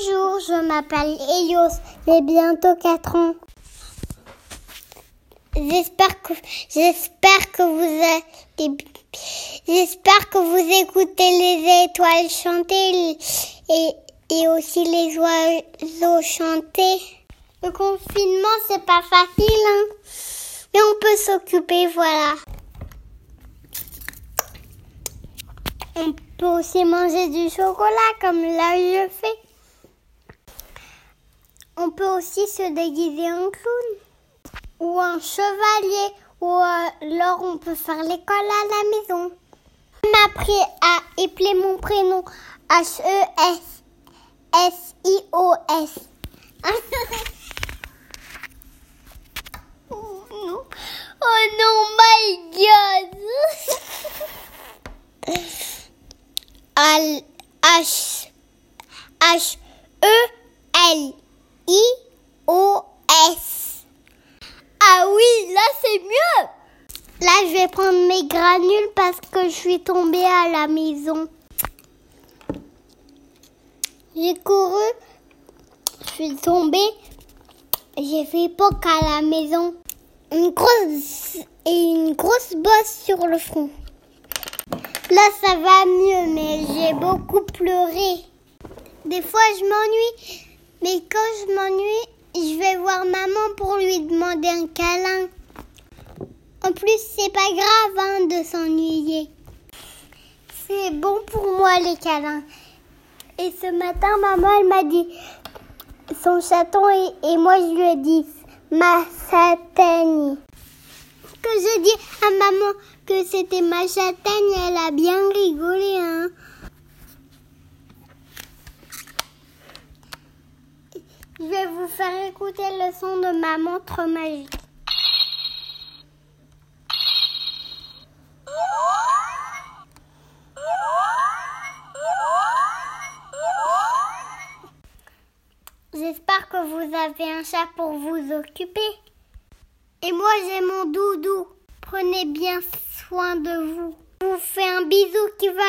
Bonjour, je m'appelle Elios, j'ai bientôt 4 ans. J'espère que j'espère que vous j'espère que vous écoutez les étoiles chanter et, et aussi les oiseaux chanter. Le confinement c'est pas facile hein. Mais on peut s'occuper voilà. On peut aussi manger du chocolat comme là je fais. On peut aussi se déguiser en clown ou un chevalier ou alors on peut faire l'école à la maison. On m'a appris à épeler mon prénom H-E-S-S-I-O-S. oh non, oh non, my god! H H E L I O S. Ah oui, là c'est mieux. Là, je vais prendre mes granules parce que je suis tombée à la maison. J'ai couru, je suis tombée, j'ai fait poc à la maison. Une grosse et une grosse bosse sur le front. Là, ça va mieux, mais j'ai beaucoup pleuré. Des fois, je m'ennuie, mais quand je m'ennuie, je vais voir maman pour lui demander un câlin. En plus, c'est pas grave hein, de s'ennuyer. C'est bon pour moi les câlins. Et ce matin, maman, elle m'a dit son chaton et, moi, je lui ai dit ma satanie que je dis à maman que c'était ma châtaigne, elle a bien rigolé, hein. Je vais vous faire écouter le son de ma montre magique. J'espère que vous avez un chat pour vous occuper. Et moi, j'ai mon doudou. Prenez bien soin de vous. Je vous fais un bisou qui va